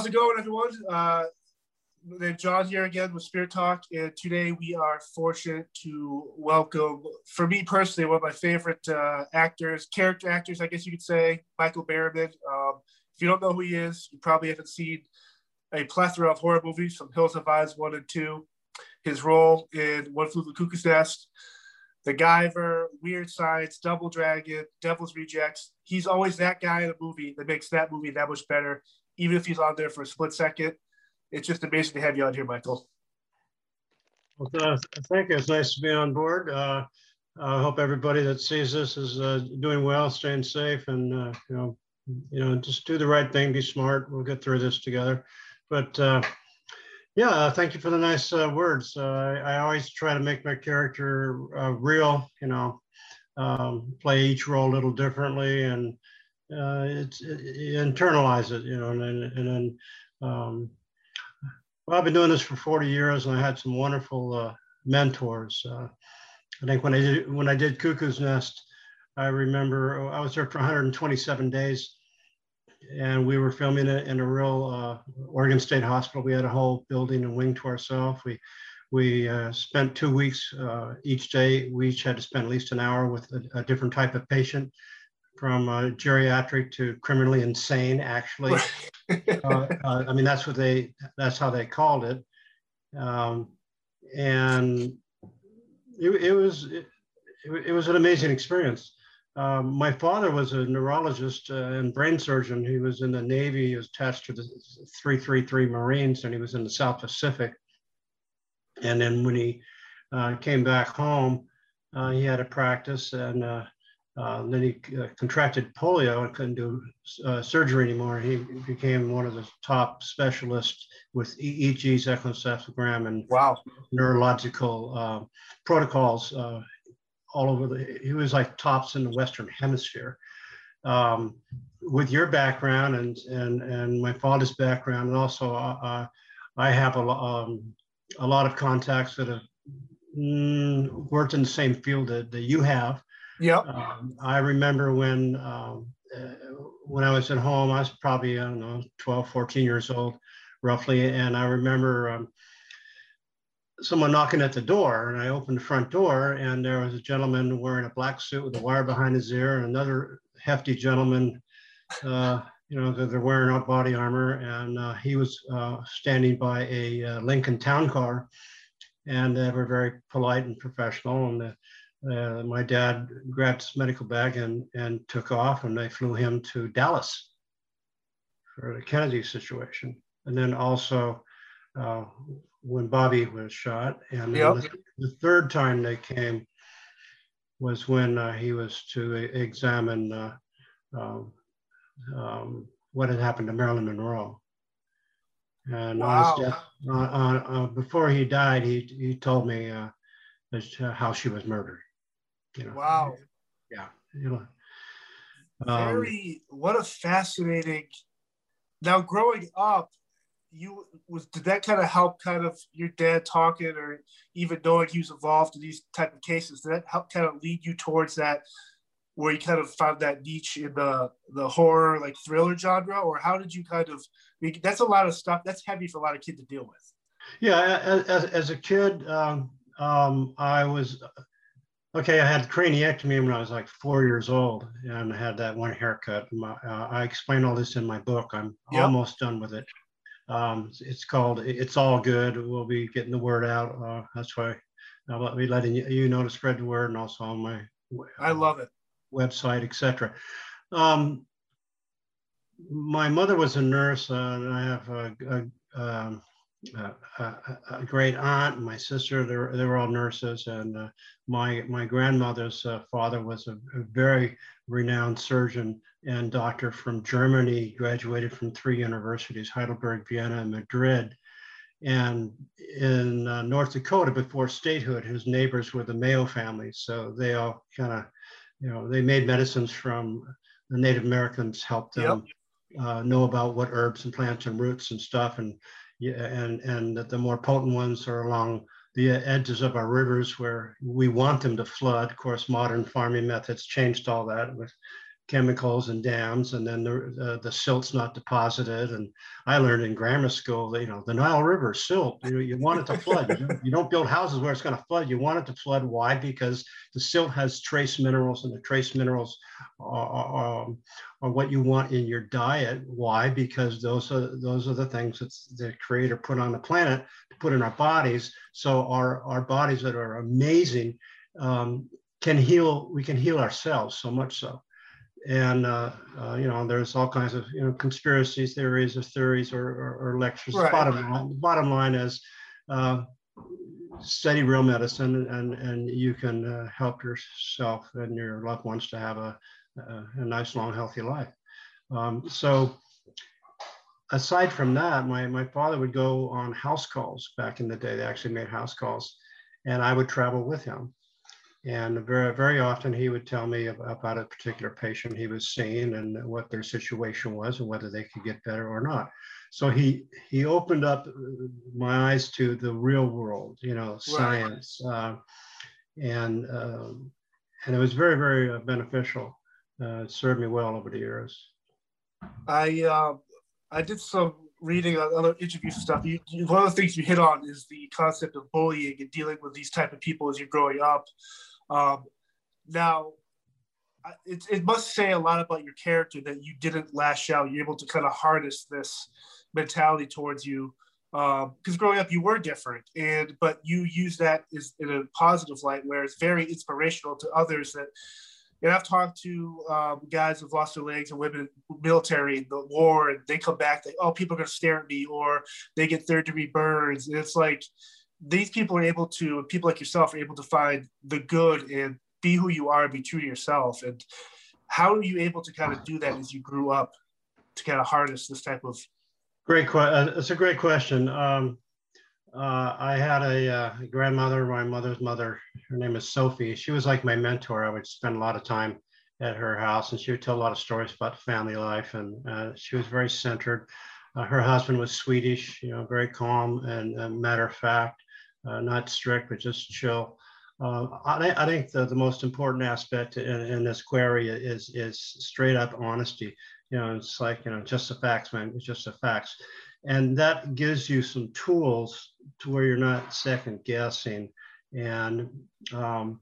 How's it going, everyone? Uh, John here again with Spear Talk, and today we are fortunate to welcome, for me personally, one of my favorite uh, actors, character actors, I guess you could say, Michael Berryman. Um, if you don't know who he is, you probably haven't seen a plethora of horror movies from Hills Have Eyes 1 and 2. His role in One Flew the Cuckoo's Nest, The Guyver, Weird Science, Double Dragon, Devil's Rejects. He's always that guy in a movie that makes that movie that much better, even if he's on there for a split second. It's just amazing to have you on here, Michael. Well, uh, thank you. It's nice to be on board. Uh, I hope everybody that sees this is uh, doing well, staying safe, and uh, you know, you know, just do the right thing, be smart. We'll get through this together. But uh, yeah, uh, thank you for the nice words. I, I, always try to make my character real, you know, um, play each role a little differently and uh, it's it, internalize it, you know, and, and then, um, well, I've been doing this for 40 years and I had some wonderful mentors. I think when I did, when I did Cuckoo's Nest, I remember I was there for 127 days and we were filming it in a real uh, Oregon State Hospital. We had a whole building and wing to ourselves. We we uh, spent two weeks uh, each day. We each had to spend at least an hour with a, a different type of patient, from uh, geriatric to criminally insane. Actually, uh, uh, I mean that's what they that's how they called it, um, and it, it was it, it was an amazing experience. Um, my father was a neurologist uh, and brain surgeon. He was in the Navy. He was attached to the 333 Marines, and he was in the South Pacific. And then when he uh, came back home, uh, he had a practice, and uh, uh, then he uh, contracted polio and couldn't do surgery anymore. He became one of the top specialists with EEGs, echoencephalogram, and wow. neurological protocols all over the, he was like tops in the Western hemisphere. Um, with your background and, and, and my father's background, and also uh, uh I have a, um, a lot of contacts that have mm, worked in the same field that, that you have. Yeah. Um, I remember when um, uh, when I was at home, I was probably, I don't know, 12, 14 years old, roughly. And I remember um, someone knocking at the door and I opened the front door and there was a gentleman wearing a black suit with a wire behind his ear and another hefty gentleman, uh, you know, they're wearing out body armor and uh, he was uh, standing by a uh, Lincoln town car and they were very polite and professional and uh, uh, my dad grabbed his medical bag and, and took off and they flew him to Dallas for the Kennedy situation. And then also when Bobby was shot. And yep. the, the, third time they came was when uh, he was to examine uh, um, um, what had happened to Marilyn Monroe. And wow. on his death, uh, uh, uh, before he died, he, he told me uh, how she was murdered. You know? Wow. Yeah. You know. Um, Very, what a fascinating. Now, growing up, you was did that kind of help kind of your dad talking or even knowing he was involved in these type of cases did that help kind of lead you towards that where you kind of found that niche in the the horror like thriller genre or how did you kind of I mean, that's a lot of stuff that's heavy for a lot of kids to deal with yeah as, as a kid um, um, i was okay i had craniectomy when i was like four years old and i had that one haircut my, uh, i explain all this in my book i'm yep. almost done with it um, it's called It's All Good. We'll be getting the word out. Uh, that's why I'll be letting you, you know to spread the word and also on my I love it website, etc. Um, my mother was a nurse, uh, and I have a, a, um, a, a, great aunt and my sister. They were, they were all nurses, and uh, my my grandmother's uh, father was a, very renowned surgeon and doctor from Germany, graduated from three universities, Heidelberg, Vienna, and Madrid. And in uh, North Dakota, before statehood, his neighbors were the Mayo family. So they all kind of, you know, they made medicines from the Native Americans, helped them yep. uh, know about what herbs and plants and roots and stuff. And, and, and the more potent ones are along the edges of our rivers where we want them to flood. Of course, modern farming methods changed all that with chemicals and dams, and then the, uh, the silt's not deposited. And I learned in grammar school that, you know, the Nile River, silt, you, you want it to flood. you, don't, you don't build houses where it's going to flood. You want it to flood. Why? Because the silt has trace minerals, and the trace minerals are, are, are what you want in your diet. Why? Because those are those are the things that the Creator put on the planet to put in our bodies. So our our bodies that are amazing um, can heal. We can heal ourselves so much so and uh, uh, you know there's all kinds of you know conspiracy theories or theories or, or, or lectures. Right. bottom, line, bottom line is uh, study real medicine and and you can uh, help yourself and your loved ones to have a, a, a nice long healthy life. Um, so aside from that my, my father would go on house calls back in the day. They actually made house calls and i would travel with him and very, very often he would tell me about a particular patient he was seeing and what their situation was and whether they could get better or not. So he he opened up my eyes to the real world, you know, science, right. uh, and uh, and it was very very uh, beneficial. Uh, it served me well over the years. I uh, I did some reading on other interviews and stuff. You, you, one of the things you hit on is the concept of bullying and dealing with these type of people as you're growing up. Um, now, it, it must say a lot about your character that you didn't lash out. You're able to kind of harness this mentality towards you. Because um, growing up, you were different, and but you use that is in a positive light, where it's very inspirational to others. That, and I've talked to um, guys who've lost their legs and women military, the war, and they come back. They oh, people are gonna stare at me, or they get third degree burns. And it's like these people are able to people like yourself are able to find the good and be who you are be true to yourself. And how are you able to kind of do that as you grew up to kind of harness this type of great question it's a great question. Um, uh, i had a, uh, grandmother my mother's mother her name is sophie. She was like my mentor. I would spend a lot of time at her house and she would tell a lot of stories about family life and uh, she was very centered. Uh, her husband was swedish you know very calm and matter of fact uh, not strict, but just chill. Uh, I, I, think the, the most important aspect in, in, this query is is straight up honesty. You know, it's like you know, just the facts, man. It's just the facts, and that gives you some tools to where you're not second guessing. And um,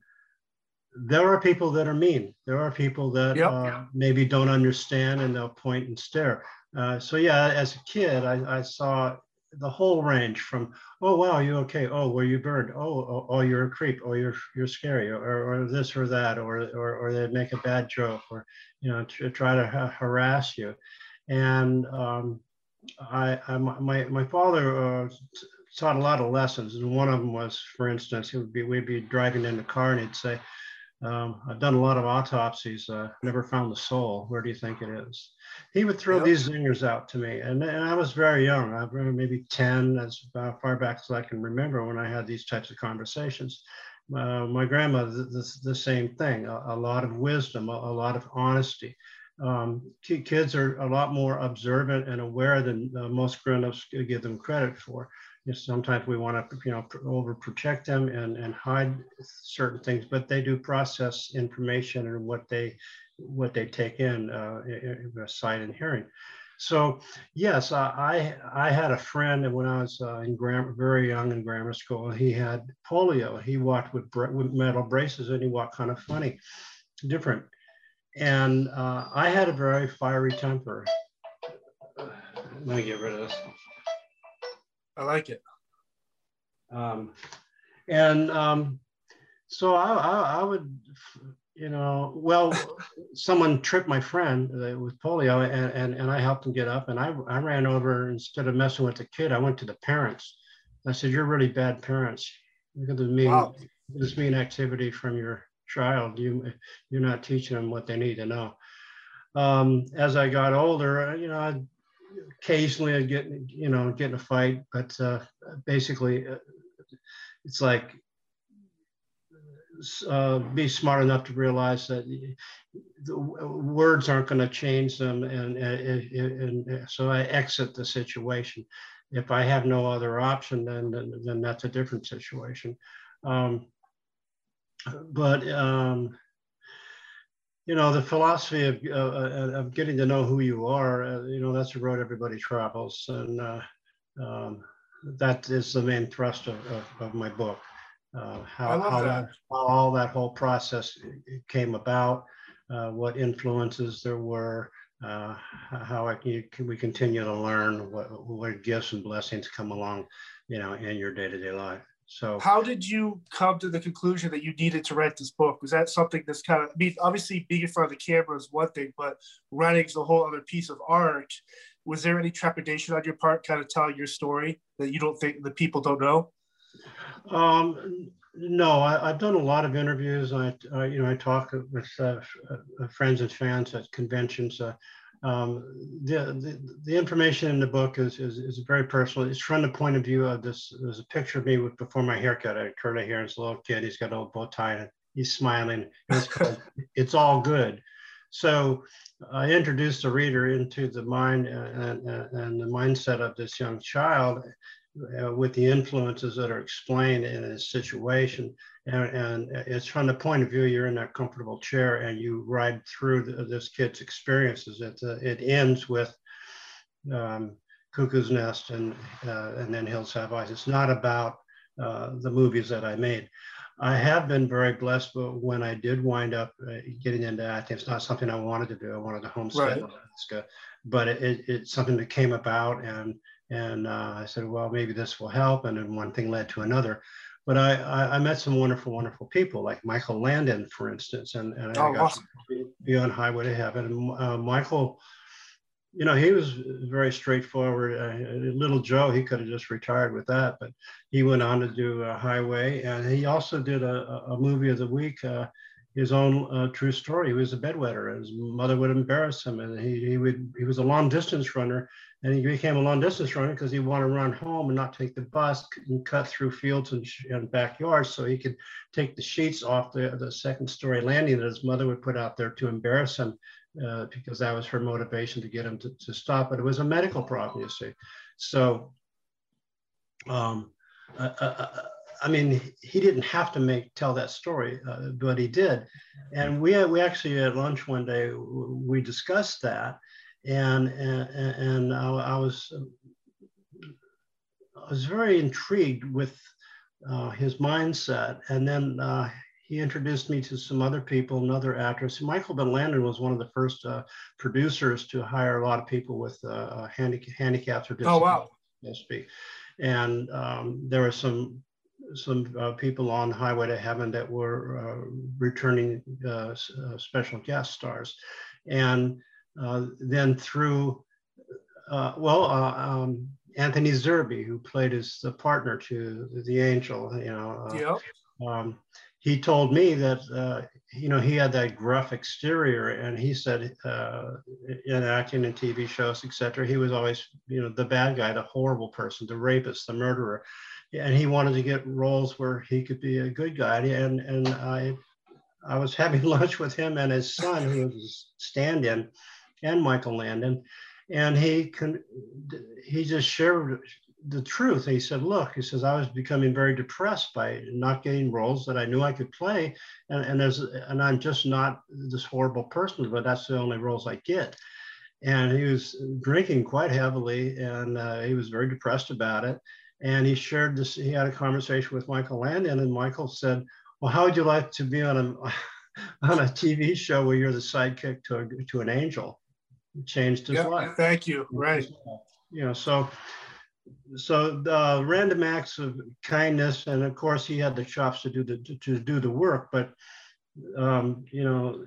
there are people that are mean. There are people that yep. uh, maybe don't understand, and they'll point and stare. Uh, so yeah, as a kid, I, I saw the whole range from oh wow you okay? Oh were you burned. Oh oh, oh you're a creep. Oh you're you're scary or, or this or that or, or or they make a bad joke or you know try to ha- harass you. And um, I, I my my father uh, taught a lot of lessons. And one of them was for instance he would be we'd be driving in the car and he'd say um, I've done a lot of autopsies, uh, never found the soul. Where do you think it is? He would throw yep. these zingers out to me. And, and I was very young. I maybe 10, as far back as I can remember when I had these types of conversations. Uh, my grandmother, the, the, same thing, a, a, lot of wisdom, a, a lot of honesty. Um, kids are a lot more observant and aware than uh, most grown-ups give them credit for sometimes we want to you know overprotect them and, and hide certain things, but they do process information and what they what they take in, uh, sight and hearing. So yes, I I had a friend when I was uh, in grammar, very young in grammar school. He had polio. He walked with, with metal braces and he walked kind of funny, different. And uh, I had a very fiery temper. Let me get rid of this. I like it. Um, and um, so I, I, I, would, you know, well, someone tripped my friend uh, with polio and, and, and I helped him get up and I, I ran over instead of messing with the kid, I went to the parents. I said, you're really bad parents. Look at the mean, wow. this mean activity from your child. You, you're not teaching them what they need to know. Um, as I got older, you know, I occasionally I get you know get in a fight, but uh, basically uh, it's like uh, be smart enough to realize that the words aren't going to change them, and, and, and, so I exit the situation. If I have no other option, then then, then that's a different situation. Um, but um, you know, the philosophy of, uh, of getting to know who you are, uh, you know, that's the road everybody travels. And uh, um, that is the main thrust of, of, of my book. Uh, how, how, that. how, all that whole process came about, uh, what influences there were, uh, how I can, we continue to learn what, what gifts and blessings come along, you know, in your day-to-day life. So how did you come to the conclusion that you needed to write this book? Was that something that's kind of I mean, obviously being in front of the camera is one thing, but writing is a whole other piece of art. Was there any trepidation on your part kind of telling your story that you don't think the people don't know? Um, no, I, have done a lot of interviews. I, I, you know, I talk with uh, uh friends and fans at conventions. Uh, um, the, the, the information in the book is, is, is very personal. It's from the point of view of this. There's a picture of me with, before my haircut. I had curly hair as a little kid. He's got a little bow tie and he's smiling. It's, it's all good. So I introduced the reader into the mind and, and, and the mindset of this young child uh, with the influences that are explained in his situation. And, and, it's from the point of view you're in that comfortable chair and you ride through the, this kid's experiences. It, uh, it ends with um, Cuckoo's Nest and, uh, and then Hills Have Eyes. It's not about uh, the movies that I made. I have been very blessed, but when I did wind up uh, getting into acting, it's not something I wanted to do. I wanted to homestead right. Alaska, but it, it, it's something that came about and and uh, I said, well, maybe this will help. And then one thing led to another. But I, I, I met some wonderful, wonderful people like Michael Landon, for instance, and, and oh, I got awesome. to be on Highway to Heaven. And uh, Michael, you know, he was very straightforward. Uh, little Joe, he could have just retired with that, but he went on to do a Highway, and he also did a, a movie of the week. His own uh, true story. He was a bedwetter. And his mother would embarrass him, and he, he would he was a long distance runner, and he became a long distance runner because he wanted to run home and not take the bus and cut through fields and, and backyards so he could take the sheets off the, the second story landing that his mother would put out there to embarrass him uh, because that was her motivation to get him to, to stop. But it was a medical problem, you see. So, um, uh, I mean, he didn't have to make tell that story, uh, but he did. And we we actually at lunch one day we discussed that, and and, and I, I, was I was very intrigued with uh, his mindset. And then uh, he introduced me to some other people, another actress. Michael Ben Landon was one of the first uh, producers to hire a lot of people with uh, uh, handic- handicaps or disabilities, oh, wow. so speak. And um, there were some some uh, people on Highway to Heaven that were uh, returning uh, special guest stars. And uh, then through, uh, well, uh, um, Anthony Zerbe, who played as the partner to the angel, you know, yep. um, he told me that, uh, you know, he had that gruff exterior and he said uh, in acting in TV shows, etc., he was always, you know, the bad guy, the horrible person, the rapist, the murderer. And he wanted to get roles where he could be a good guy. And, and I, I was having lunch with him and his son, who was stand-in, and Michael Landon, and he can he just shared the truth. He said, "Look," he says, "I was becoming very depressed by not getting roles that I knew I could play, and and there's and I'm just not this horrible person, but that's the only roles I get." And he was drinking quite heavily, and uh, he was very depressed about it. And he shared this. He had a conversation with Michael Landon, and Michael said, "Well, how would you like to be on a on a TV show where you're the sidekick to a, to an angel?" changed his yeah, life. Thank you. Right. You know, so so the random acts of kindness, and of course he had the chops to do the to, to do the work, but um, you know,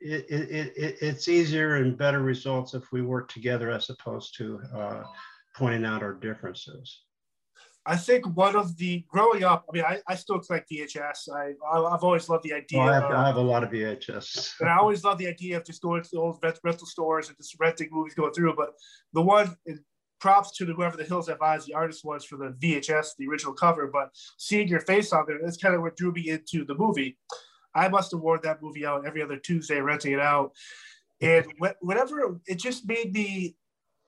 it, it, it, it's easier and better results if we work together as opposed to uh, pointing out our differences. I think one of the growing up, I mean, I, I still collect VHS. I, I've always loved the idea. Oh, I, have, of, I, have, a lot of VHS. and I always love the idea of just going to the old rental stores and just renting movies going through. But the one, props to whoever the Hills Have Eyes, the artist was for the VHS, the original cover. But seeing your face on there, that's kind of what drew me into the movie. I must have worn that movie out every other Tuesday, renting it out. And whenever it just made me,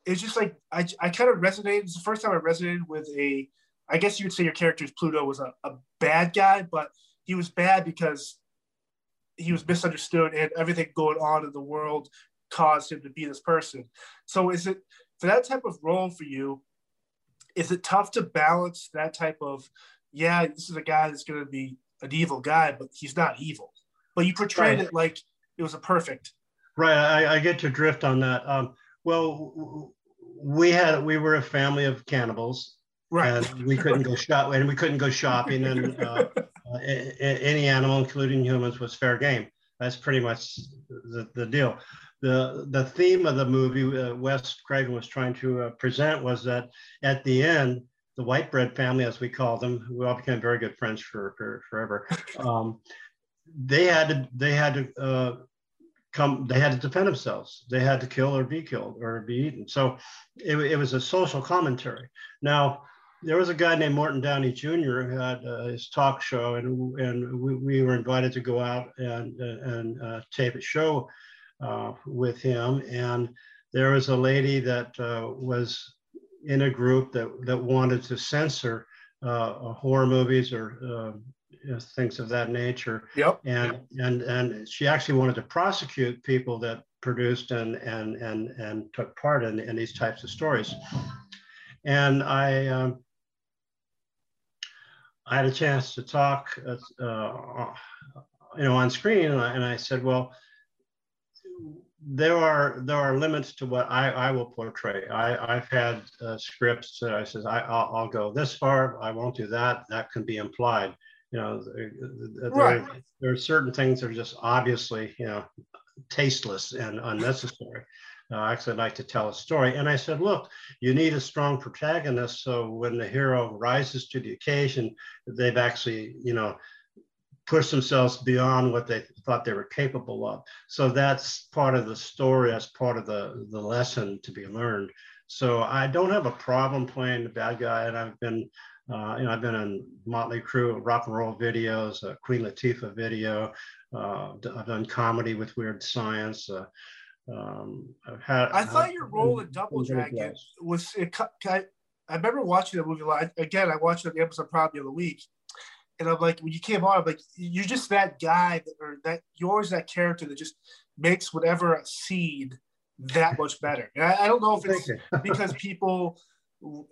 it's just like I, I kind of resonated. It's the first time I resonated with a I guess you would say your character's Pluto was a, a bad guy, but he was bad because he was misunderstood and everything going on in the world caused him to be this person. So is it for that type of role for you? Is it tough to balance that type of, yeah, this is a guy that's going to be an evil guy, but he's not evil. But you portrayed right. it like it was a perfect. Right, I, I get to drift on that. Um, well, we had we were a family of cannibals, right? And we couldn't go shop and we couldn't go shopping, and uh, uh, any animal, including humans, was fair game. That's pretty much the, the deal. The, the theme of the movie uh, Wes Craven was trying to uh, present was that at the end, the white bread family, as we call them, we all became very good friends for, for forever, um, they had to they had to uh, come they had to defend themselves they had to kill or be killed or be eaten so it, it was a social commentary now there was a guy named Morton Downey Jr. who had uh, his talk show, and and we, we, were invited to go out and and uh, tape a show uh, with him. And there was a lady that uh, was in a group that that wanted to censor uh, horror movies or uh, things of that nature. Yep. And and and she actually wanted to prosecute people that produced and and and and took part in, in these types of stories. And I um, I had a chance to talk, uh, uh, you know, on screen, and I, and I, said, well, there are there are limits to what I, I will portray. I, I've had uh, scripts that I says I I'll, I'll, go this far. I won't do that. That can be implied. You know, there, right. there are certain things that are just obviously you know tasteless and unnecessary. Uh, actually, like to tell a story. And I said, look, you need a strong protagonist. So when the hero rises to the occasion, they've actually, you know, pushed themselves beyond what they thought they were capable of. So that's part of the story, that's part of the, the lesson to be learned. So I don't have a problem playing the bad guy. And I've been, uh, you know, I've been in Motley Crue rock and roll videos, uh, Queen Latifah video. Uh, I've done comedy with Weird Science. Uh, um, I've had. I thought your role in Double Dragon was. It, I, I remember watching the movie. a lot. Again, I watched it on the episode probably of the week, and I'm like, when you came on, I'm like, you're just that guy, that, or that you're always that character that just makes whatever scene that much better. And I, I don't know if it's because people,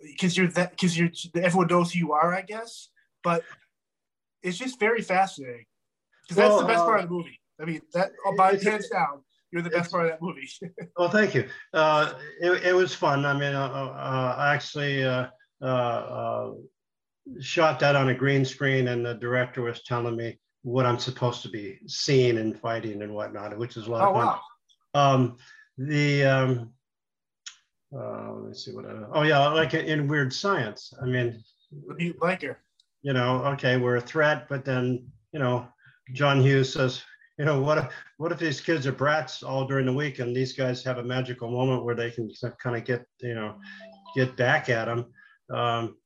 because you're that, because you're everyone knows who you are, I guess. But it's just very fascinating because that's well, the best uh, part of the movie. I mean, that by hands down, you're the best part of that movie. well, thank you. Uh, it, it was fun. I mean, uh, uh, I actually uh, uh, uh, shot that on a green screen, and the director was telling me what I'm supposed to be seeing and fighting and whatnot, which is a lot oh, of fun. Wow. Um, the um, let me see what I. Oh yeah, like in Weird Science. I mean, blanker. You know, okay, we're a threat, but then you know, John Hughes says, you know, what if, what if these kids are brats all during the week and these guys have a magical moment where they can kind of get, you know, get back at them? Um,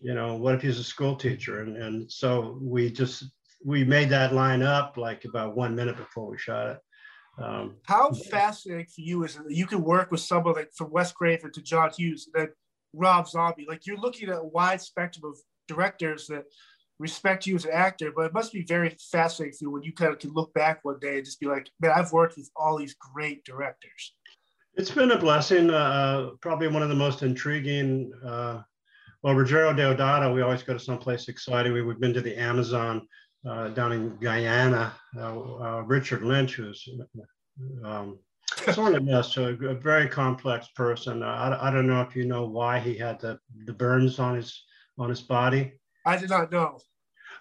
you know, what if he's a school teacher? And, and so we just, we made that line up like about one minute before we shot it. Um, How fascinating for you is that you can work with someone like from Wes Craven to John Hughes and then Rob Zombie? Like you're looking at a wide spectrum of directors that respect you as an actor, but it must be very fascinating for you when you kind of can look back one day and just be like, man, I've worked with all these great directors. It's been a blessing. Uh, probably one of the most intriguing. Uh, well, Ruggero Deodato, we always go to someplace exciting. We, have been to the Amazon uh, down in Guyana. Uh, uh, Richard Lynch, who's um, sort of yes, a, a, very complex person. I, I don't know if you know why he had the, the burns on his on his body. I did not know.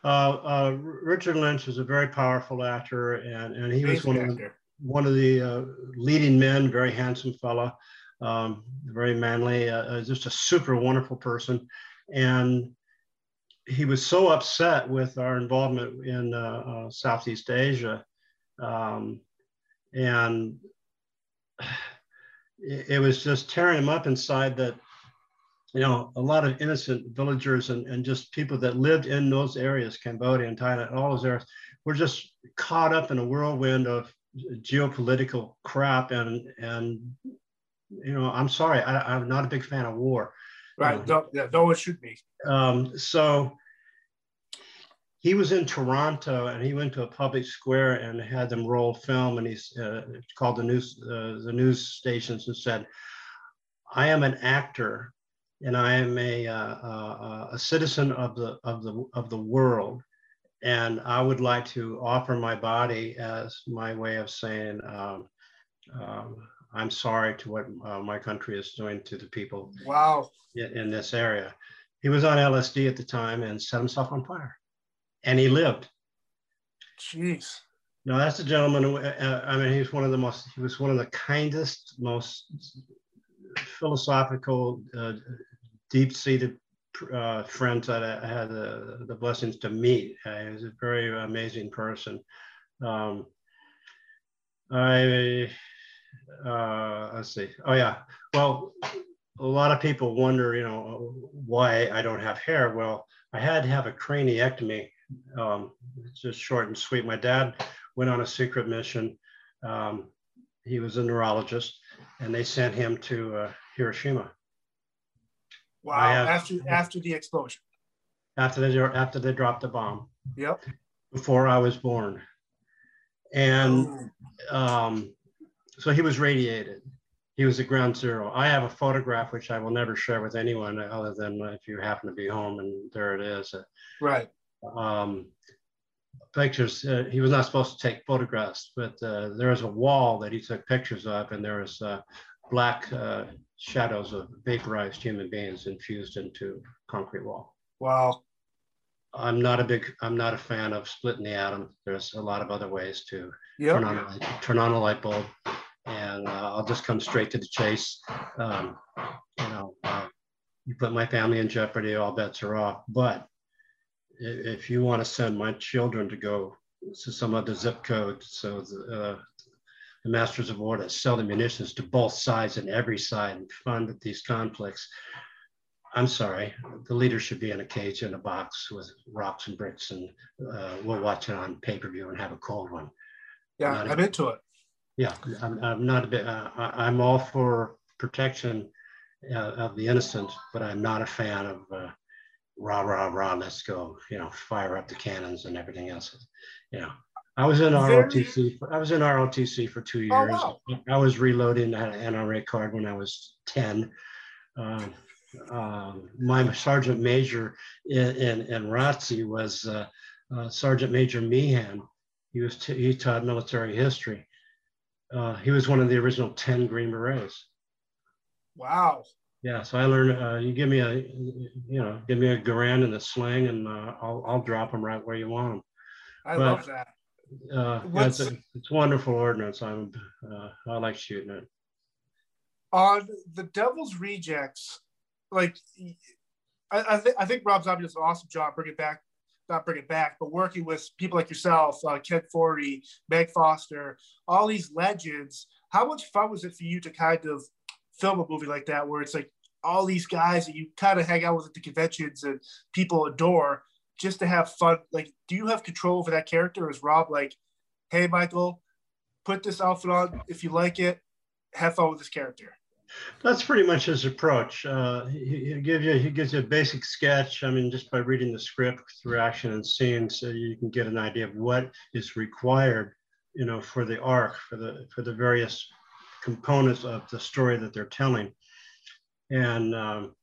Uh, uh, Richard Lynch is a very powerful actor, and, and he was one of, the, one of the uh, leading men, very handsome fella, um, very manly, uh, uh, just a super wonderful person. And he was so upset with our involvement in uh, Southeast Asia. Um, and it was just tearing him up inside that you know, a lot of innocent villagers and, and just people that lived in those areas, Cambodia and Thailand, all those areas, were just caught up in a whirlwind of geopolitical crap. And, and you know, I'm sorry, I, am not a big fan of war. Right. Um, no, yeah, no one should be. Um, so he was in Toronto and he went to a public square and had them roll film and he's uh, called the news uh, the news stations and said, "I am an actor and I am a, uh, uh, a citizen of the of the of the world, and I would like to offer my body as my way of saying." Um, um, I'm sorry to what uh, my country is doing to the people. Wow. In, in this area, he was on LSD at the time and set himself on fire and he lived. Jeez. No, that's a gentleman. Who, uh, I mean, he's one of the most. He was one of the kindest, most philosophical, uh, deep-seated uh, friends that I had the, the blessings to meet. Uh, he was a very amazing person. Um, I uh, let's see. Oh yeah. Well, a lot of people wonder, you know, why I don't have hair. Well, I had to have a craniectomy um, just short and sweet. My dad went on a secret mission. Um, he was a neurologist, and they sent him to uh, Hiroshima. Wow! Have, after after the explosion. After they after they dropped the bomb. Yep. Before I was born, and oh. um, so he was radiated. He was at ground zero. I have a photograph which I will never share with anyone other than if you happen to be home, and there it is. Right um, pictures. Uh, he was not supposed to take photographs, but uh, there was a wall that he took pictures of, and there was uh, black uh, shadows of vaporized human beings infused into concrete wall. Wow. I'm not a big, I'm not a fan of splitting the atom. There's a lot of other ways to yep. turn, on a, turn on a light bulb. And uh, I'll just come straight to the chase. Um, you know, uh, you put my family in jeopardy, all bets are off. But if you want to send my children to go to some other zip code, so the, uh, the masters of war that sell the munitions to both sides and every side and fund these conflicts. I'm sorry, the leader should be in a cage in a box with rocks and bricks, and uh, we'll watch it on pay per view and have a cold one. Yeah, I'm, I'm into it. Yeah, I'm, I'm not a bit. Uh, I'm all for protection uh, of the innocent, but I'm not a fan of uh, rah rah rah let's go you know fire up the cannons and everything else you know i was in rotc for, i was in rotc for two years oh, wow. i was reloading an nra card when i was 10 um, um, my sergeant major in, in, in ROTC was uh, uh, Sergeant Major Meehan. He was he taught military history. Uh, he was one of the original 10 Green Berets. Wow. Yeah, so I learned. Uh, you give me a, you know, give me a Garand and a sling, and uh, I'll I'll drop them right where you want them. I but, love that. Uh, it's, a, it's wonderful ordnance. I'm uh, I like shooting it. On the Devil's Rejects, like I I, th- I think Rob Zombie does an awesome job bringing back not bring it back, but working with people like yourself, uh, Ken Foree, Meg Foster, all these legends. How much fun was it for you to kind of film a movie like that where it's like all these guys that you kind of hang out with at the conventions and people adore just to have fun. Like, do you have control over that character? Or is Rob like, hey, Michael, put this outfit on if you like it, have fun with this character? That's pretty much his approach. Uh, he, he gives you he gives you a basic sketch. I mean, just by reading the script through action and scenes, so you can get an idea of what is required, you know, for the arc, for the for the various components of the story that they're telling. And um,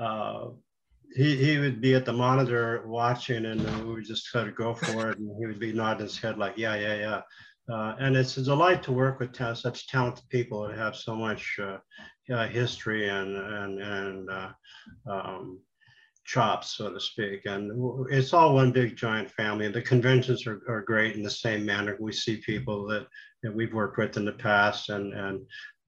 uh, he, he would be at the monitor watching and we would just kind of go for it. And he would be nodding his head like, yeah, yeah, yeah. Uh, and it's a delight to work with ta- such talented people that have so much uh, uh, history and, and, and uh, um, chops, so to speak. And it's all one big giant family. The conventions are, are great in the same manner. We see people that that we've worked with in the past, and and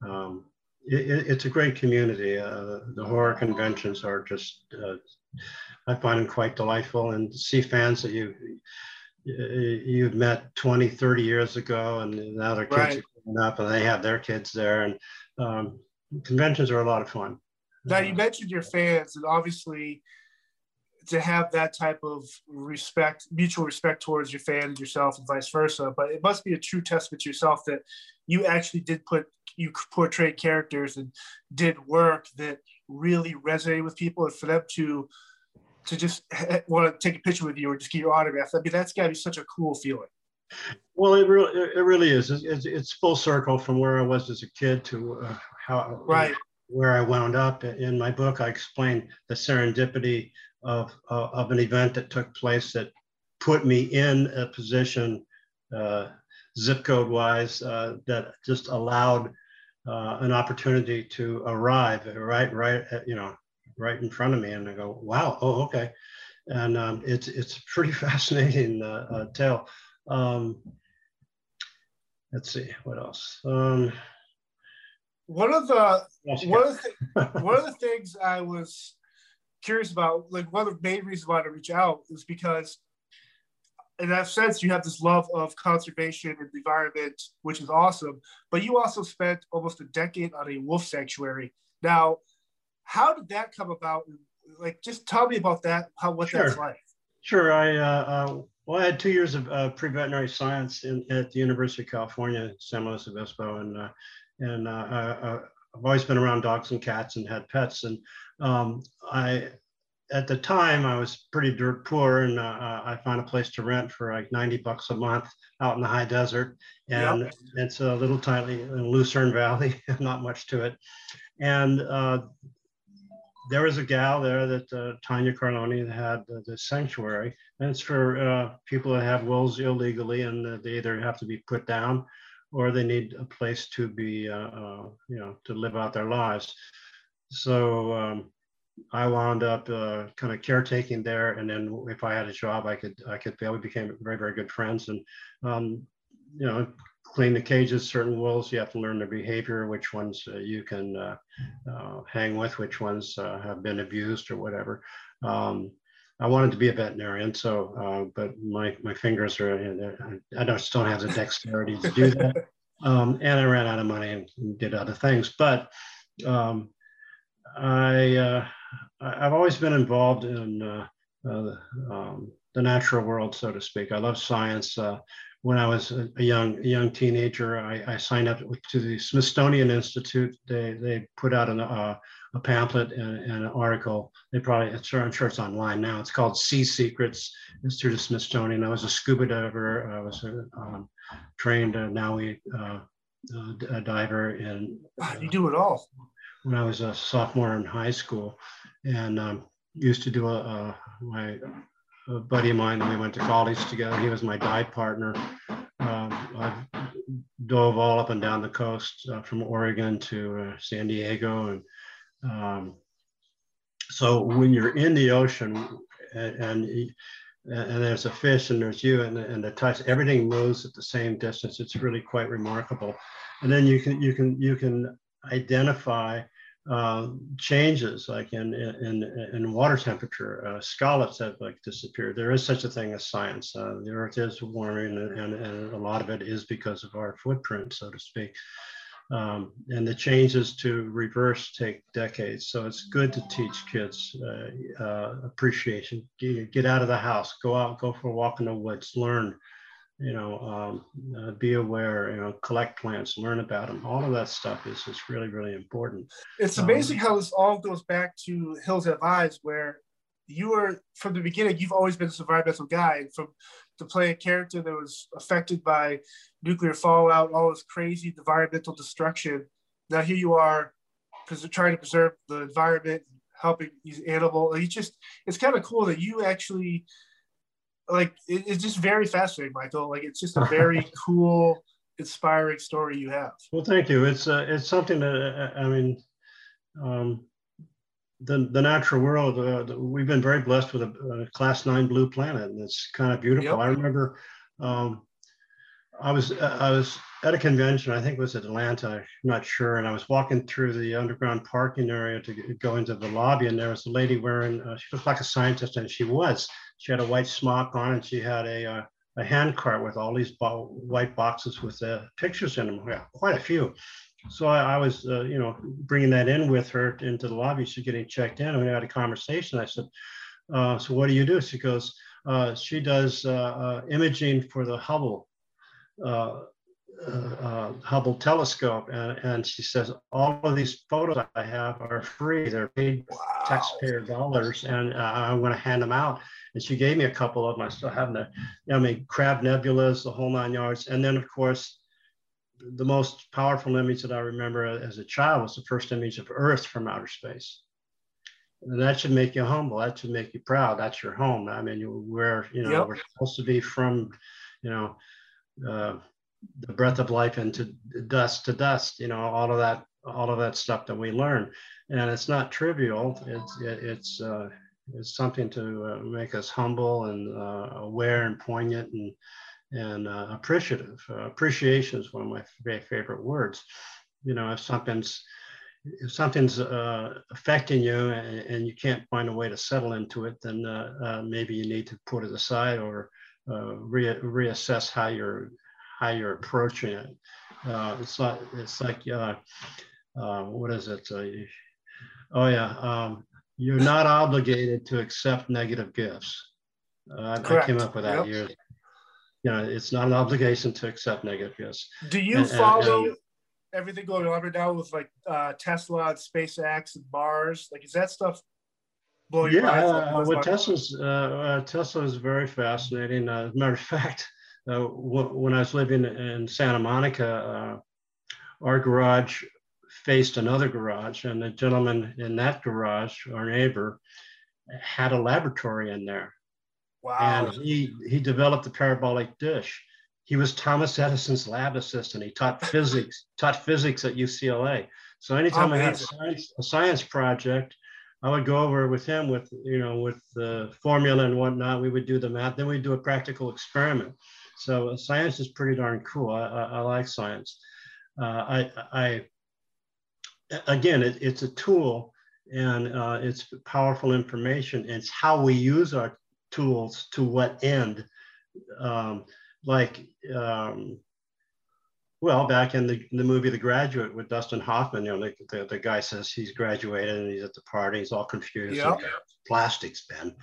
um, it, it's a great community. Uh, the horror conventions are just uh, I find them quite delightful, and see fans that you you've met 20, 30 years ago, and now their kids right. are growing up, and they have their kids there, and um, conventions are a lot of fun. Now you mentioned your fans, and obviously to have that type of respect, mutual respect towards your fans, yourself, and vice versa. But it must be a true testament to yourself that you actually did put you portrayed characters and did work that really resonated with people, and for them to to just want to take a picture with you or just get your autograph. I mean, that's got to be such a cool feeling. Well, it really, it really is. It's, it's full circle from where I was as a kid to uh, how right where I wound up. In my book, I explain the serendipity of uh, of an event that took place that put me in a position, uh, zip code wise, uh, that just allowed uh, an opportunity to arrive right, right, at, you know, right in front of me, and I go, wow, oh, okay, and um, it's it's a pretty fascinating uh, uh, tale. Um, let's see what else. Um, one of the one of the one of the things I was curious about, like one of the main reasons why to reach out is because in that sense, you have this love of conservation and the environment, which is awesome. But you also spent almost a decade on a wolf sanctuary. Now, how did that come about? Like, just tell me about that. How what sure. that's like. Sure. I uh, uh, well, I had two years of uh, pre-veterinary science in, at the University of California, San Luis Obispo, and uh, and uh, I, I've always been around dogs and cats and had pets. And um, I, at the time, I was pretty dirt poor, and uh, I found a place to rent for like 90 bucks a month out in the high desert. And yep. it's a little tiny in Lucerne Valley, not much to it. And uh, there was a gal there that uh, Tanya Carloni had uh, the sanctuary, and it's for uh, people that have wolves illegally, and uh, they either have to be put down or they need a place to be, uh, uh, you know, to live out their lives. So um, I wound up uh, kind of caretaking there, and then if I had a job, I could I could we became very very good friends, and um, you know, clean the cages. Certain wolves you have to learn their behavior, which ones uh, you can uh, uh, hang with, which ones have been abused or whatever. Um, I wanted to be a veterinarian, so uh, but my my fingers are I don't don't have the dexterity to do that, um, and I ran out of money and did other things. But um, I uh, I've always been involved in uh, uh um, the natural world, so to speak. I love science. Uh, when I was a young a young teenager, I, I, signed up to the Smithsonian Institute. They they put out an, uh, a pamphlet and, and, an article. They probably, I'm sure, I'm sure it's online now. It's called Sea Secrets. It's through the Smithsonian. I was a scuba diver. I was a um, trained uh, NAUI uh, uh, diver. And you do it all. When I was a sophomore in high school, and um, used to do a, a my a buddy of mine. We went to college together. He was my dive partner. Um, I've dove all up and down the coast uh, from Oregon to uh, San Diego and um, so when you're in the ocean and, and, and there's a fish and there's you and, and the touch, everything moves at the same distance. It's really quite remarkable. And then you can you can you can identify uh, changes like in, in, in water temperature. Uh, scallops have like disappeared. There is such a thing as science. Uh, the earth is warming and, and, and, a lot of it is because of our footprint, so to speak. Um, and the changes to reverse take decades. So it's good to teach kids uh, uh, appreciation. Get, get, out of the house, go out, go for a walk in the woods, learn, you know, um, uh, be aware, you know, collect plants, learn about them. All of that stuff is, just really, really important. It's amazing um, how this all goes back to Hills Have Eyes, where you were from the beginning, you've always been a environmental guy. And from to play a character that was affected by nuclear fallout, all this crazy environmental destruction. Now here you are, because they're trying to preserve the environment, helping these animals. It's just it's kind of cool that you actually like it, it's just very fascinating, Michael. Like it's just a very cool, inspiring story you have. Well, thank you. It's uh, it's something that uh, I mean. Um, the, the natural world, uh, we've been very blessed with a, a, class nine blue planet, and it's kind of beautiful. Yep. I remember um, I was I was at a convention, I think it was Atlanta, I'm not sure, and I was walking through the underground parking area to go into the lobby, and there was a lady wearing, uh, she looked like a scientist, and she was. She had a white smock on, and she had a uh, a hand cart with all these bo- white boxes with uh, pictures in them, yeah, quite a few. So I, I was, uh, you know, bringing that in with her into the lobby. She's getting checked in, and we had a conversation. I said, uh, "So what do you do?" She goes, uh, "She does uh, uh, imaging for the Hubble." Uh, uh, uh, Hubble telescope, and, and she says all of these photos I have are free. They're paid wow. taxpayer dollars, and uh, I'm going to hand them out. And she gave me a couple of them. I still have them. I mean, Crab nebulas, the whole nine yards, and then of course, the most powerful image that I remember as a child was the first image of Earth from outer space. And that should make you humble. That should make you proud. That's your home. I mean, we're you know yep. we're supposed to be from, you know. Uh, the breath of life into dust to dust you know all of that all of that stuff that we learn and it's not trivial it's it's uh, it's something to uh, make us humble and uh, aware and poignant and and uh, appreciative uh, appreciation is one of my very favorite words you know if something's if something's uh, affecting you and, and, you can't find a way to settle into it then maybe you need to put it aside or re- reassess how you're how you're approaching it. Uh, it's like it's like uh, uh, what is it? Uh, oh yeah, um, you're not obligated to accept negative gifts. Uh, I came up with that yep. years. Know, it's not an obligation to accept negative yes. Do you and, follow and, and, everything going on right now with like uh, Tesla and SpaceX and Mars? Like, is that stuff blowing yeah, uh, well, Tesla's uh, uh, Tesla is very fascinating. Uh, as a matter of fact, uh, when I was living in Santa Monica, uh, our garage faced another garage, and the gentleman in that garage, our neighbor, had a laboratory in there. Wow. And he, he developed the parabolic dish. He was Thomas Edison's lab assistant. He taught physics, taught physics at UCLA. So anytime Amazing. I had a science, a science project, I would go over with him with, you know, with the formula and whatnot. We would do the math. Then we'd do a practical experiment. So uh, science is pretty darn cool. I, I, I like science. Uh, I, I, again, it, it's a tool and uh, it's powerful information. It's how we use our tools to what end. Um, like, um, well, back in the, the movie The Graduate with Dustin Hoffman, you know, the, the, the, guy says he's graduated and he's at the party, he's all confused. Yep. Plastics bin.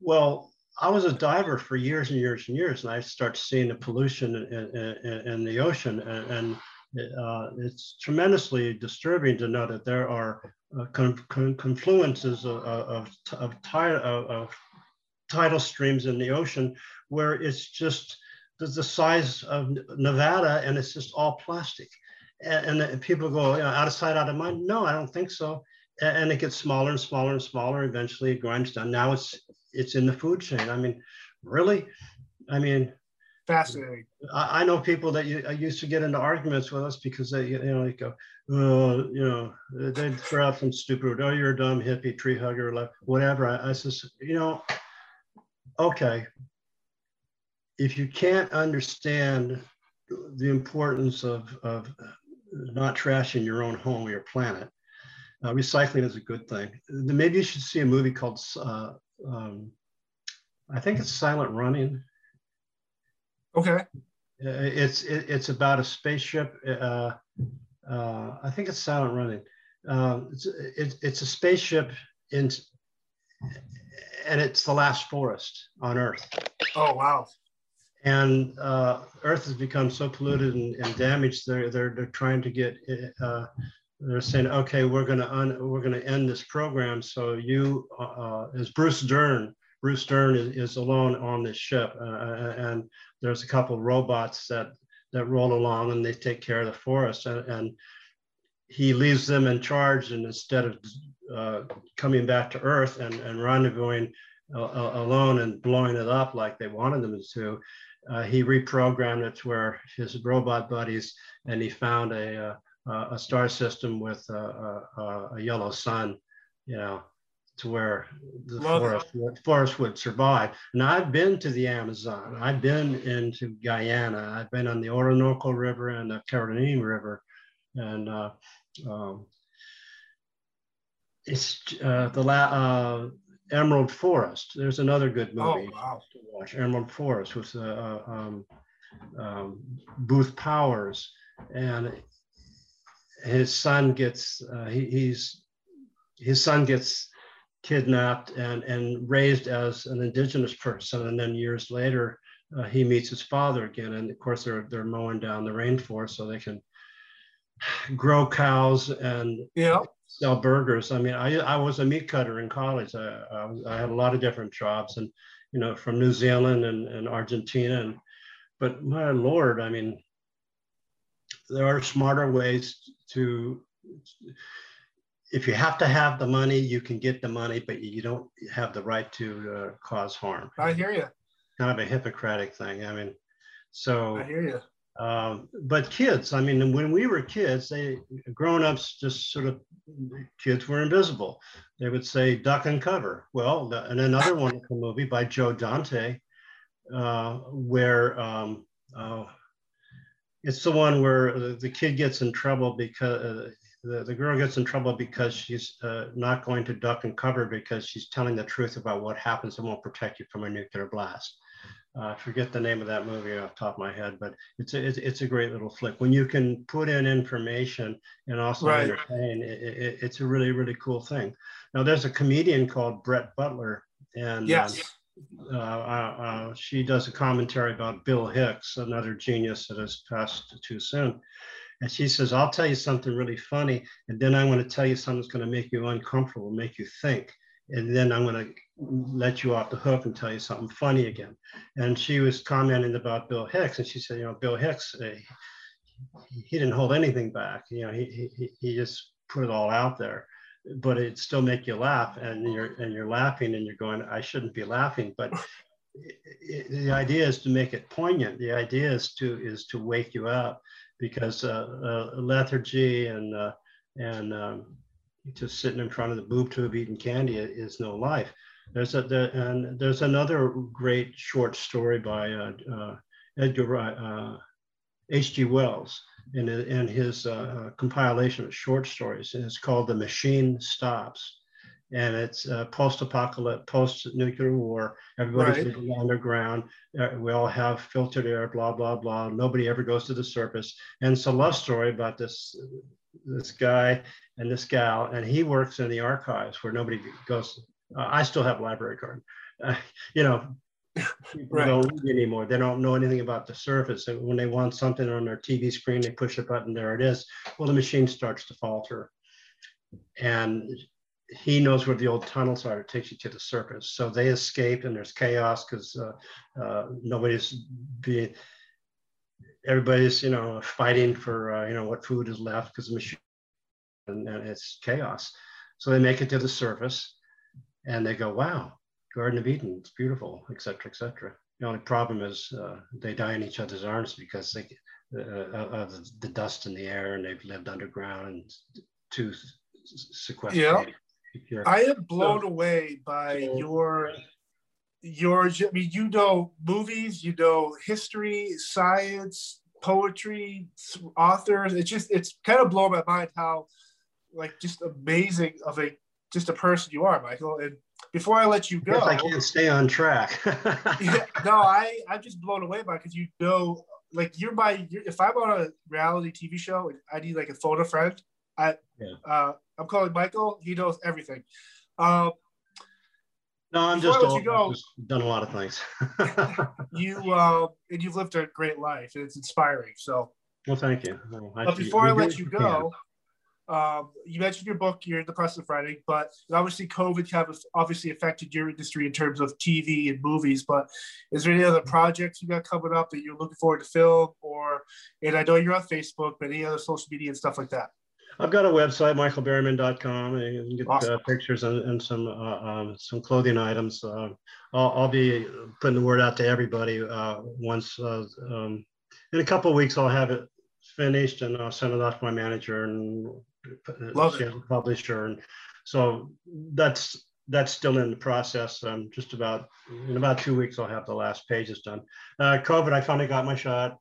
Well, I was a diver for years and years and years, and I start seeing the pollution in, in, in the ocean, and, and uh, it's tremendously disturbing to know that there are uh, con- con- confluences of, of, of, of, of tidal streams in the ocean where it's just the size of Nevada and it's just all plastic. And, and people go, you know, out of sight, out of mind. No, I don't think so. And it gets smaller and smaller and smaller. Eventually, it grinds down. Now it's it's in the food chain. I mean, really? I mean, fascinating. I, I know people that you, I uh, used to get into arguments with us because they, you know, they go, oh, you know, they'd throw out some stupid, oh, you're a dumb hippie, tree hugger, whatever. I, I says, you know, okay, if you can't understand the importance of, of not trashing your own home or your planet, uh, recycling is a good thing. Maybe you should see a movie called uh, um, I think it's Silent Running. Okay. Uh, it's it, it's about a spaceship. Uh, uh, I think it's Silent Running. Uh, it's it, it's a spaceship in, and it's the last forest on Earth. Oh wow! And uh, Earth has become so polluted and, and damaged. They're they're they're trying to get uh, they're saying, okay, we're going to we're to end this program. So you, uh, uh, as Bruce Dern, Bruce Dern is, is alone on this ship, uh, uh, and there's a couple of robots that that roll along and they take care of the forest, and, and he leaves them in charge. And instead of uh, coming back to Earth and, and rendezvousing uh, alone and blowing it up like they wanted them to, he reprogrammed it to where his robot buddies, and he found a uh, a star system with a, a, a, yellow sun, you know, to where the forest, forest would survive. And I've been to the Amazon. I've been into Guyana. I've been on the Orinoco River and the Carolina River. And uh, um, it's uh, the la- uh, Emerald Forest. There's another good oh, movie oh, wow. to watch. Emerald Forest with uh, uh, um, um, Booth Powers, and his son gets uh, he, he's his son gets kidnapped and and raised as an indigenous person and then years later uh, he meets his father again. And of course, they're, they're mowing down the rainforest so they can grow cows and yeah. Sell burgers. I mean, I, I was a meat cutter in college. I, I, was, I had a lot of different jobs and, you know, from New Zealand and, and Argentina. And, but my Lord, I mean, there are smarter ways to if you have to have the money, you can get the money, but you don't have the right to uh, cause harm. I hear you. Kind of a Hippocratic thing. I mean, so. I hear you. Um, but kids, I mean, when we were kids, they grown-ups just sort of kids were invisible. They would say duck and cover. Well, the, and another wonderful movie by Joe Dante, uh, where um, uh, it's the one where the, the kid gets in trouble because uh, the, the girl gets in trouble because she's uh, not going to duck and cover because she's telling the truth about what happens and won't protect you from a nuclear blast. Uh, I forget the name of that movie off top of my head, but it's a, it's, it's a great little flick. When you can put in information and also right. entertain, it, it, it's a really, really cool thing. Now, there's a comedian called Brett Butler, and yes. Uh, uh, uh, she does a commentary about Bill Hicks, another genius that has passed too soon. And she says, I'll tell you something really funny, and then I'm going to tell you something that's going to make you uncomfortable, make you think. And then I'm going to let you off the hook and tell you something funny again. And she was commenting about Bill Hicks, and she said, you know, Bill Hicks, uh, he didn't hold anything back. You know, he, he, he just put it all out there but it still make you laugh and you're and you're laughing and you're going i shouldn't be laughing but it, the idea is to make it poignant the idea is to is to wake you up because uh, uh, lethargy and uh, and um, just sitting in front of the boob tube eating candy is no life there's a there, and there's another great short story by uh, uh, edgar hg wells in, in his uh, compilation of short stories. And it's called The Machine Stops. And it's uh, post-apocalypse, post-nuclear war. Everybody's right. living underground. Uh, we all have filtered air, blah, blah, blah. Nobody ever goes to the surface. And it's a love story about this, this guy and this gal. And he works in the archives where nobody goes. Uh, I still have a library card. Uh, you know, People right. don't read anymore. They don't know anything about the surface. And when they want something on their TV screen, they push a button, there it is. Well, the machine starts to falter. And he knows where the old tunnels are. It takes you to the surface. So they escape, and there's chaos because uh, uh, nobody's being, everybody's, you know, fighting for, uh, you know, what food is left because the machine, and, and it's chaos. So they make it to the surface and they go, wow, Garden of Eden, it's beautiful, etc., etc. The only problem is uh, they die in each other's arms because they uh, uh of the, the, dust in the air and they've lived underground and too sequestered. Yeah, I am blown so, away by so, your your. I mean, you know movies, you know history, science, poetry, authors. It's just it's kind of blowing my mind how like just amazing of a just a person you are, Michael. And before I let you go, I, I can't stay on track. yeah, no, I I'm just blown away by because you know, like you're my. You're, if I'm on a reality TV show, and I need like a photo friend. I yeah. uh, I'm calling Michael. He knows everything. Um, no, I'm just, old, you go, just done a lot of things. you uh, and you've lived a great life, and it's inspiring. So, well, thank you. Well, but before I let you go, um, you mentioned your book, you're in the process of writing, but obviously COVID have obviously affected your industry in terms of TV and movies. But is there any other projects you got coming up that you're looking forward to film? Or, and I know you're on Facebook, but any other social media and stuff like that? I've got a website, michaelberryman.com, and you can get awesome. uh, pictures and, and some uh, um, some clothing items. Uh, I'll, I'll, be putting the word out to everybody uh, once. Uh, um, in a couple weeks, I'll have it finished, and I'll send it off to my manager, and Love publisher. And so that's that's still in the process. I'm just about in about two weeks I'll have the last pages done. Uh, COVID, I finally got my shot.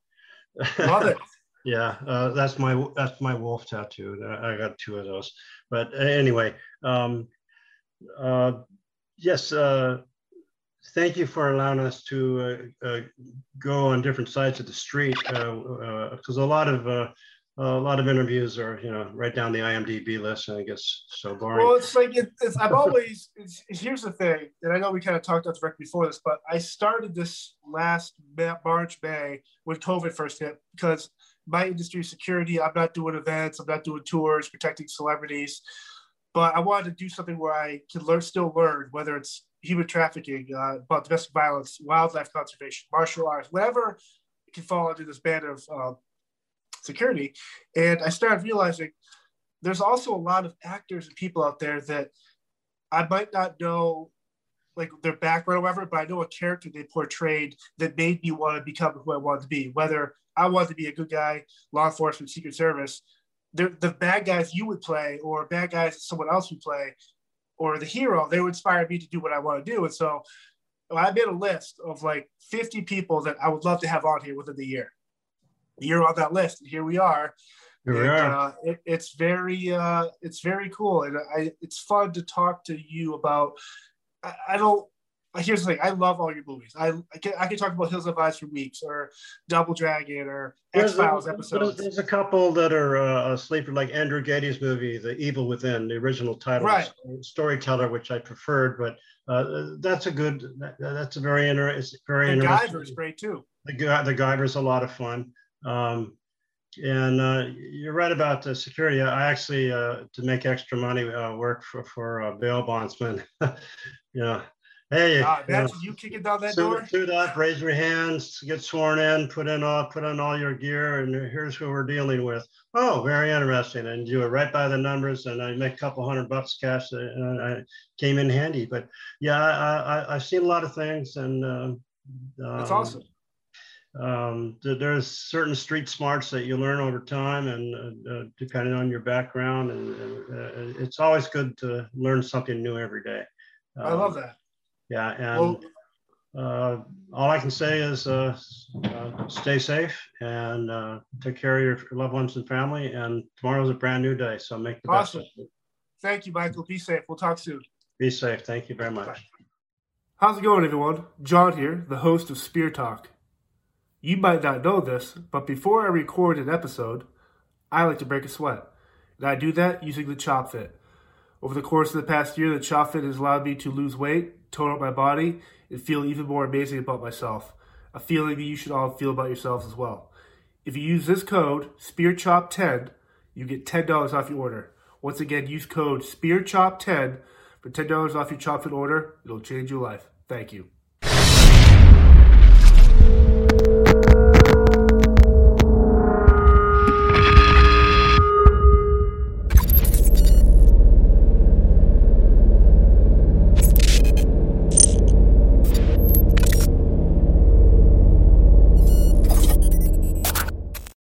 Love it. yeah, uh, that's my that's my wolf tattoo. I got two of those. But anyway, um, uh, yes. Uh, thank you for allowing us to uh, uh, go on different sides of the street because uh, a lot of a lot of interviews are, you know, right down the IMDb list, and it gets so boring. Well, it's like it, it's, I'm always. It's, here's the thing, and I know we kind of talked about direct before this, but I started this last March, May when COVID first hit because my industry security. I'm not doing events. I'm not doing tours, protecting celebrities, but I wanted to do something where I can learn, still learn, whether it's human trafficking, uh, about domestic violence, wildlife conservation, martial arts, whatever can fall under this banner of uh, security. And I started realizing there's also a lot of actors and people out there that I might not know like their background or whatever, but I know a character they portrayed that made me want to become who I wanted to be. Whether I wanted to be a good guy, law enforcement, secret service, the, the bad guys you would play or bad guys someone else would play or the hero, they would inspire me to do what I want to do. And so I made a list of like 50 people that I would love to have on here within the year you're on that list. And here we are. Here we are. Uh, it, it's very uh, it's very cool, and I it's fun to talk to you about. I, I don't. Here's the thing. I love all your movies. I I can, I can talk about Hills Have Eyes for weeks, or Double Dragon, or X Files episodes. There's, a couple that are uh, sleeper, like Andrew Getty's movie, The Evil Within, the original title, right. Storyteller, which I preferred, but uh, that's a good. That, that's a very interesting. Very the interesting. Guyver's great too. The the Guyver's a lot of fun. Um, and uh, you're right about the security. I actually, uh, to make extra money, uh, work for for a bail bondsman. yeah. Hey, uh, that's you, know, you kicking down that door. Suit up, raise your hands, get sworn in, put in all put on all your gear, and here's who we're dealing with. Oh, very interesting. And do it right by the numbers, and I make a couple hundred bucks cash. And I came in handy. But yeah, I, I have seen a lot of things, and um, that's awesome um, there's certain street smarts that you learn over time and uh, uh, depending on your background and uh, it's always good to learn something new every day um, i love that yeah and uh, all i can say is uh, uh, stay safe and take care of your loved ones and family and tomorrow's a brand new day so make the awesome. best of it thank you michael be safe we'll talk soon be safe thank you very much Bye. how's it going everyone john here the host of spear talk you might not know this, but before I record an episode, I like to break a sweat. And I do that using the Chop Fit. Over the course of the past year, the Chop Fit has allowed me to lose weight, tone up my body, and feel even more amazing about myself. A feeling that you should all feel about yourselves as well. If you use this code, SpearChop10, you get $10 off your order. Once again, use code SpearChop10 for $10 off your Chop Fit order. It'll change your life. Thank you.